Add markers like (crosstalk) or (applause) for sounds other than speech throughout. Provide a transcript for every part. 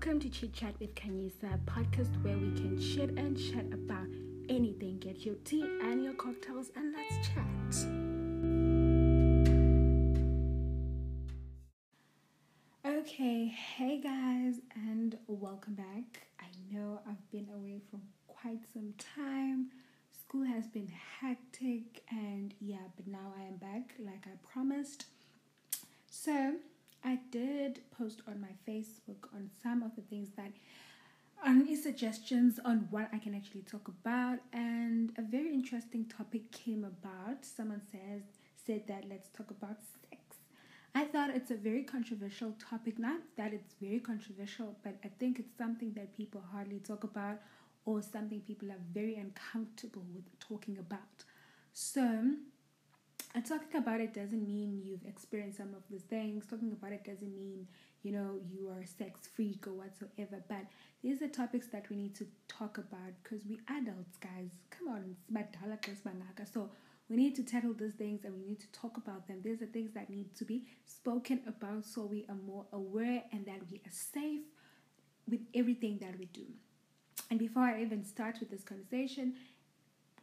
Welcome to Chit Chat with Kanyisa, podcast where we can shit and chat about anything. Get your tea and your cocktails and let's chat. Okay, hey guys, and welcome back. I know I've been away for quite some time. School has been hectic, and yeah, but now I am back like I promised. So, I did post on my Facebook on some of the things that on any suggestions on what I can actually talk about and a very interesting topic came about. Someone says said that let's talk about sex. I thought it's a very controversial topic, not that it's very controversial, but I think it's something that people hardly talk about or something people are very uncomfortable with talking about. So and talking about it doesn't mean you've experienced some of these things. Talking about it doesn't mean, you know, you are a sex freak or whatsoever. But these are topics that we need to talk about because we adults, guys. Come on, so we need to tackle these things and we need to talk about them. These are things that need to be spoken about so we are more aware and that we are safe with everything that we do. And before I even start with this conversation,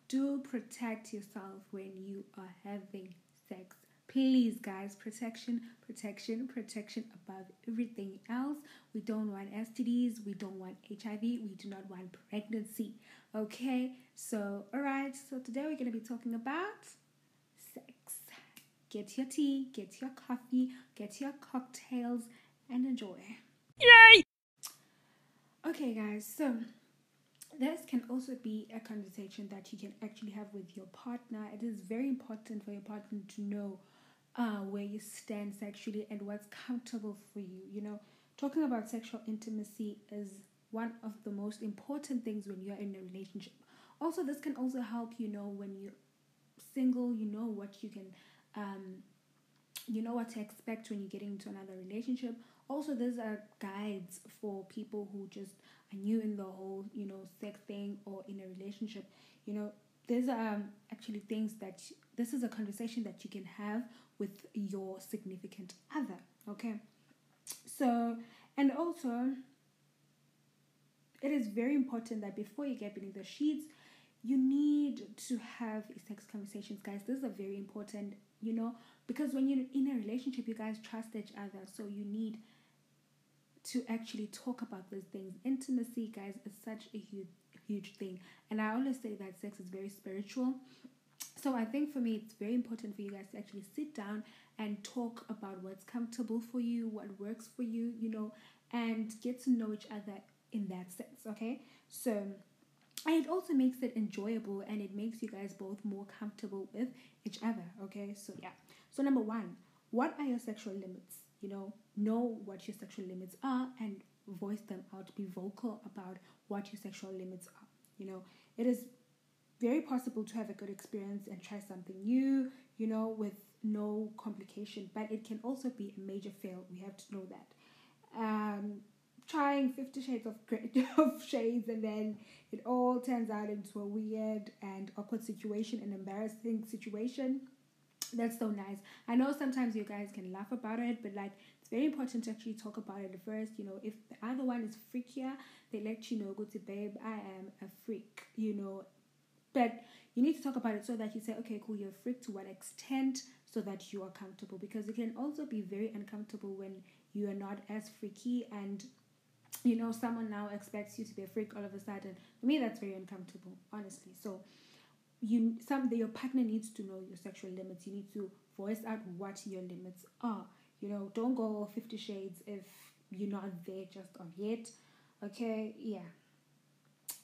do protect yourself when you are having sex. Please, guys, protection, protection, protection above everything else. We don't want STDs, we don't want HIV, we do not want pregnancy. Okay, so all right, so today we're going to be talking about sex. Get your tea, get your coffee, get your cocktails, and enjoy. Yay! Okay, guys, so this can also be a conversation that you can actually have with your partner. It is very important for your partner to know uh, where you stand sexually and what's comfortable for you. You know, talking about sexual intimacy is one of the most important things when you're in a relationship. Also, this can also help you know when you're single, you know what you can, um, you know what to expect when you're getting into another relationship. Also, these are guides for people who just are new in the whole, you know, sex thing or in a relationship, you know, there's um actually things that this is a conversation that you can have with your significant other. Okay, so and also it is very important that before you get beneath the sheets, you need to have sex conversations, guys. This is very important, you know, because when you're in a relationship, you guys trust each other, so you need to actually talk about those things. Intimacy, guys, is such a huge huge thing. And I always say that sex is very spiritual. So I think for me it's very important for you guys to actually sit down and talk about what's comfortable for you, what works for you, you know, and get to know each other in that sense, okay? So and it also makes it enjoyable and it makes you guys both more comfortable with each other, okay? So yeah. So number 1, what are your sexual limits? you know, know what your sexual limits are and voice them out, be vocal about what your sexual limits are. You know, it is very possible to have a good experience and try something new, you know, with no complication, but it can also be a major fail. We have to know that. Um, trying 50 shades of, (laughs) of shades and then it all turns out into a weird and awkward situation, an embarrassing situation that's so nice. I know sometimes you guys can laugh about it, but like it's very important to actually talk about it first. You know, if the other one is freakier, they let you know, go to babe, I am a freak, you know. But you need to talk about it so that you say, okay, cool, you're a freak to what extent so that you are comfortable. Because it can also be very uncomfortable when you are not as freaky and you know someone now expects you to be a freak all of a sudden. For me that's very uncomfortable, honestly. So you some your partner needs to know your sexual limits. You need to voice out what your limits are. You know, don't go 50 shades if you're not there just of yet. Okay, yeah.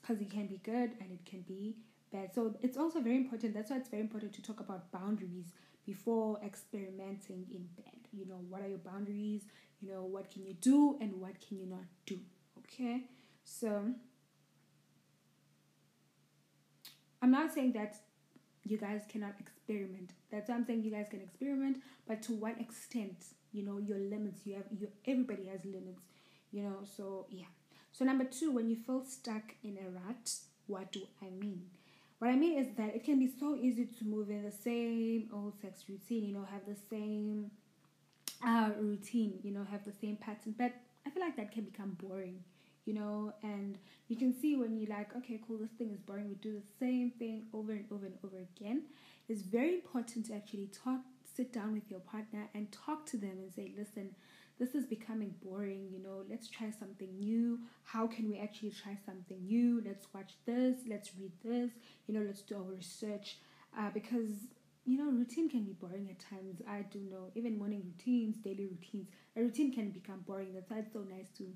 Because it can be good and it can be bad. So it's also very important. That's why it's very important to talk about boundaries before experimenting in bed. You know, what are your boundaries? You know, what can you do and what can you not do? Okay, so I'm not saying that you guys cannot experiment. That's what I'm saying you guys can experiment, but to what extent? You know, your limits. You have you everybody has limits, you know, so yeah. So number two, when you feel stuck in a rut, what do I mean? What I mean is that it can be so easy to move in the same old sex routine, you know, have the same uh, routine, you know, have the same pattern. But I feel like that can become boring, you know, and you can see when you're like, okay, cool, this thing is boring, we do the same thing over and over and over again. It's very important to actually talk, sit down with your partner and talk to them and say, listen, this is becoming boring, you know, let's try something new. How can we actually try something new? Let's watch this, let's read this, you know, let's do our research. Uh, because, you know, routine can be boring at times. I do know, even morning routines, daily routines, a routine can become boring. That's why it's so nice to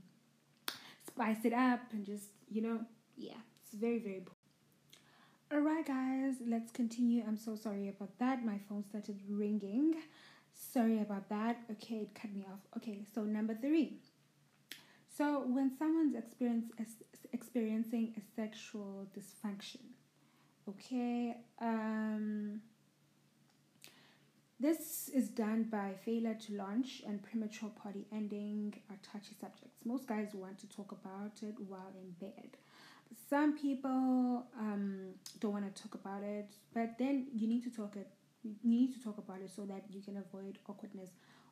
spice it up and just, you know, yeah, it's very, very. Alright, guys, let's continue. I'm so sorry about that. My phone started ringing. Sorry about that. Okay, it cut me off. Okay, so number three. So when someone's experience, experiencing a sexual dysfunction, okay, um, this is done by failure to launch and premature party ending are touchy subjects. Most guys want to talk about it while in bed. Some people um, don't want to talk about it, but then you need to talk it you need to talk about it so that you can avoid awkwardness.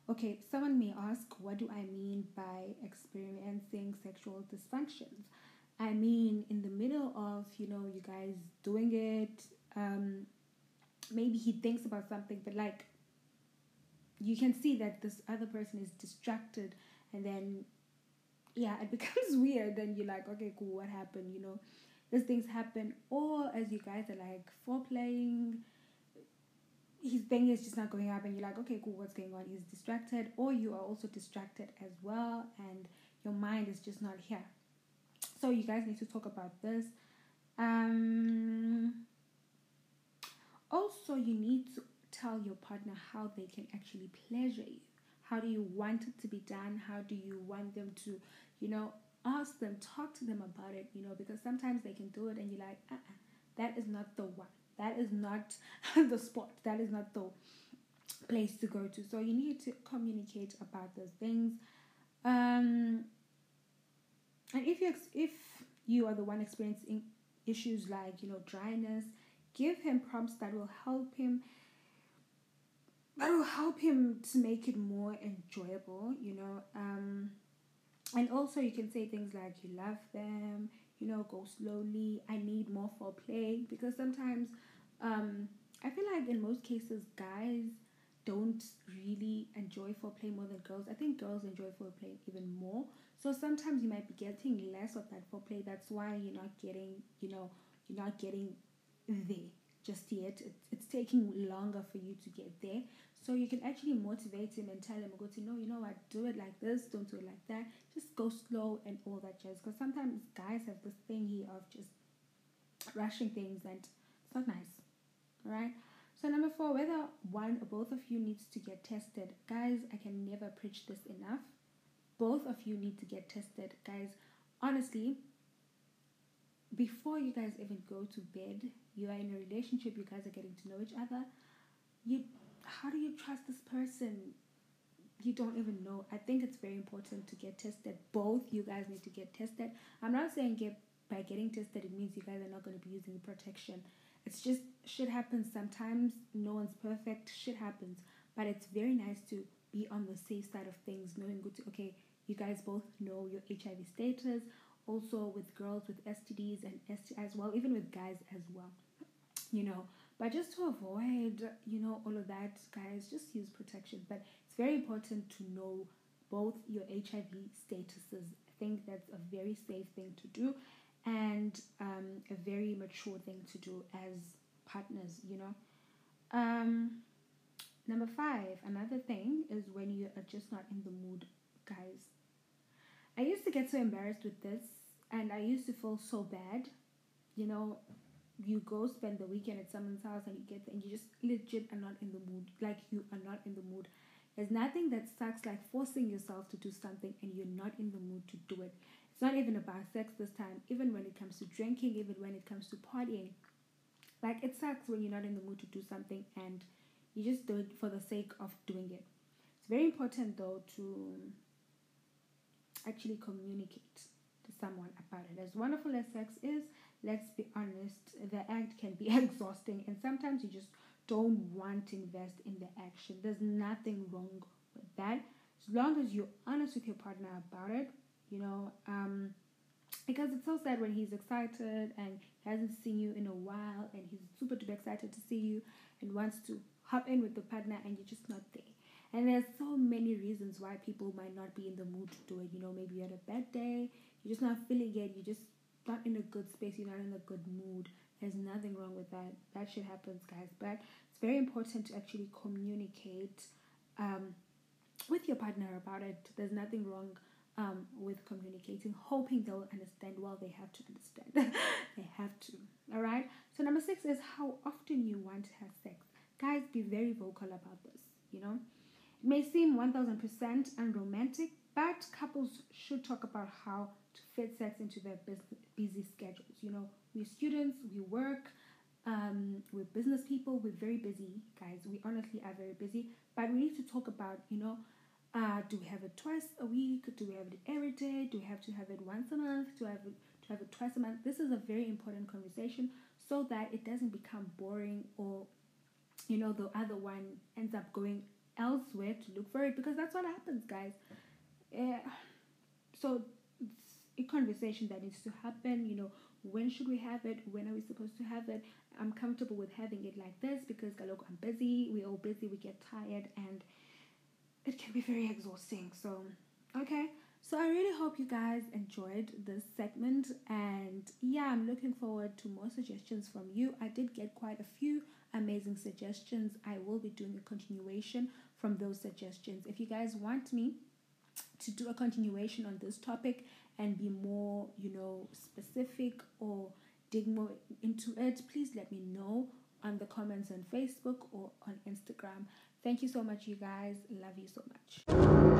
Okay, someone may ask, what do I mean by experiencing sexual dysfunctions? I mean, in the middle of, you know, you guys doing it, um, maybe he thinks about something, but like, you can see that this other person is distracted, and then, yeah, it (laughs) becomes weird. Then you're like, okay, cool, what happened? You know, these things happen. Or as you guys are like foreplaying, his thing is just not going up and you're like okay cool what's going on he's distracted or you are also distracted as well and your mind is just not here so you guys need to talk about this um also you need to tell your partner how they can actually pleasure you how do you want it to be done how do you want them to you know ask them talk to them about it you know because sometimes they can do it and you're like uh-uh, that is not the one that is not (laughs) the spot. That is not the place to go to. So you need to communicate about those things. Um, and if you if you are the one experiencing issues like you know dryness, give him prompts that will help him. That will help him to make it more enjoyable. You know. Um, and also you can say things like you love them you know, go slowly. I need more foreplay because sometimes um, I feel like in most cases, guys don't really enjoy foreplay more than girls. I think girls enjoy foreplay even more. So sometimes you might be getting less of that foreplay. That's why you're not getting, you know, you're not getting there just yet. It's, it's taking longer for you to get there. So you can actually motivate him and tell him, go to, no, you know what, do it like this, don't do it like that. Just go slow and all that jazz. Because sometimes guys have this thing here of just rushing things and it's not nice. Right? So number four, whether one or both of you needs to get tested. Guys, I can never preach this enough. Both of you need to get tested. Guys, honestly, before you guys even go to bed, you are in a relationship, you guys are getting to know each other. You how do you trust this person? You don't even know. I think it's very important to get tested. Both you guys need to get tested. I'm not saying get by getting tested it means you guys are not going to be using protection. It's just shit happens sometimes. No one's perfect. Shit happens. But it's very nice to be on the safe side of things, knowing good to okay, you guys both know your HIV status. Also with girls with STDs and STIs, as well, even with guys as well. You know, but just to avoid, you know, all of that, guys, just use protection. But it's very important to know both your HIV statuses. I think that's a very safe thing to do and um, a very mature thing to do as partners, you know. Um, number five, another thing is when you are just not in the mood, guys. I used to get so embarrassed with this and I used to feel so bad, you know, you go spend the weekend at someone's house and you get and you just legit are not in the mood. Like you are not in the mood. There's nothing that sucks like forcing yourself to do something and you're not in the mood to do it. It's not even about sex this time, even when it comes to drinking, even when it comes to partying. Like it sucks when you're not in the mood to do something and you just do it for the sake of doing it. It's very important though to actually communicate to someone about it. As wonderful as sex is, let's be honest, the act can be (laughs) exhausting, and sometimes you just don't want to invest in the action. There's nothing wrong with that. as long as you're honest with your partner about it, you know, um, because it's so sad when he's excited and he hasn't seen you in a while and he's super duper excited to see you and wants to hop in with the partner and you're just not there. And there's so many reasons why people might not be in the mood to do it. You know, maybe you had a bad day, you're just not feeling it, you're just not in a good space, you're not in a good mood. There's nothing wrong with that. That shit happens, guys. But it's very important to actually communicate um, with your partner about it. There's nothing wrong um, with communicating, hoping they'll understand. Well, they have to understand. (laughs) they have to. All right. So number six is how often you want to have sex. Guys, be very vocal about this. You know, may seem one thousand percent unromantic, but couples should talk about how to fit sex into their busy schedules. You know, we're students, we work. Um, we're business people. We're very busy, guys. We honestly are very busy, but we need to talk about, you know, uh, do we have it twice a week? Do we have it every day? Do we have to have it once a month? Do we have it, to have it twice a month? This is a very important conversation so that it doesn't become boring or, you know, the other one ends up going elsewhere to look for it because that's what happens, guys. Yeah. So it's a conversation that needs to happen. You know, when should we have it? When are we supposed to have it? I'm comfortable with having it like this because, look, I'm busy. We're all busy. We get tired and it can be very exhausting. So, okay. So, I really hope you guys enjoyed this segment. And yeah, I'm looking forward to more suggestions from you. I did get quite a few amazing suggestions. I will be doing a continuation from those suggestions. If you guys want me to do a continuation on this topic and be more, you know, specific or dig more into it, please let me know on the comments on Facebook or on Instagram. Thank you so much, you guys. Love you so much.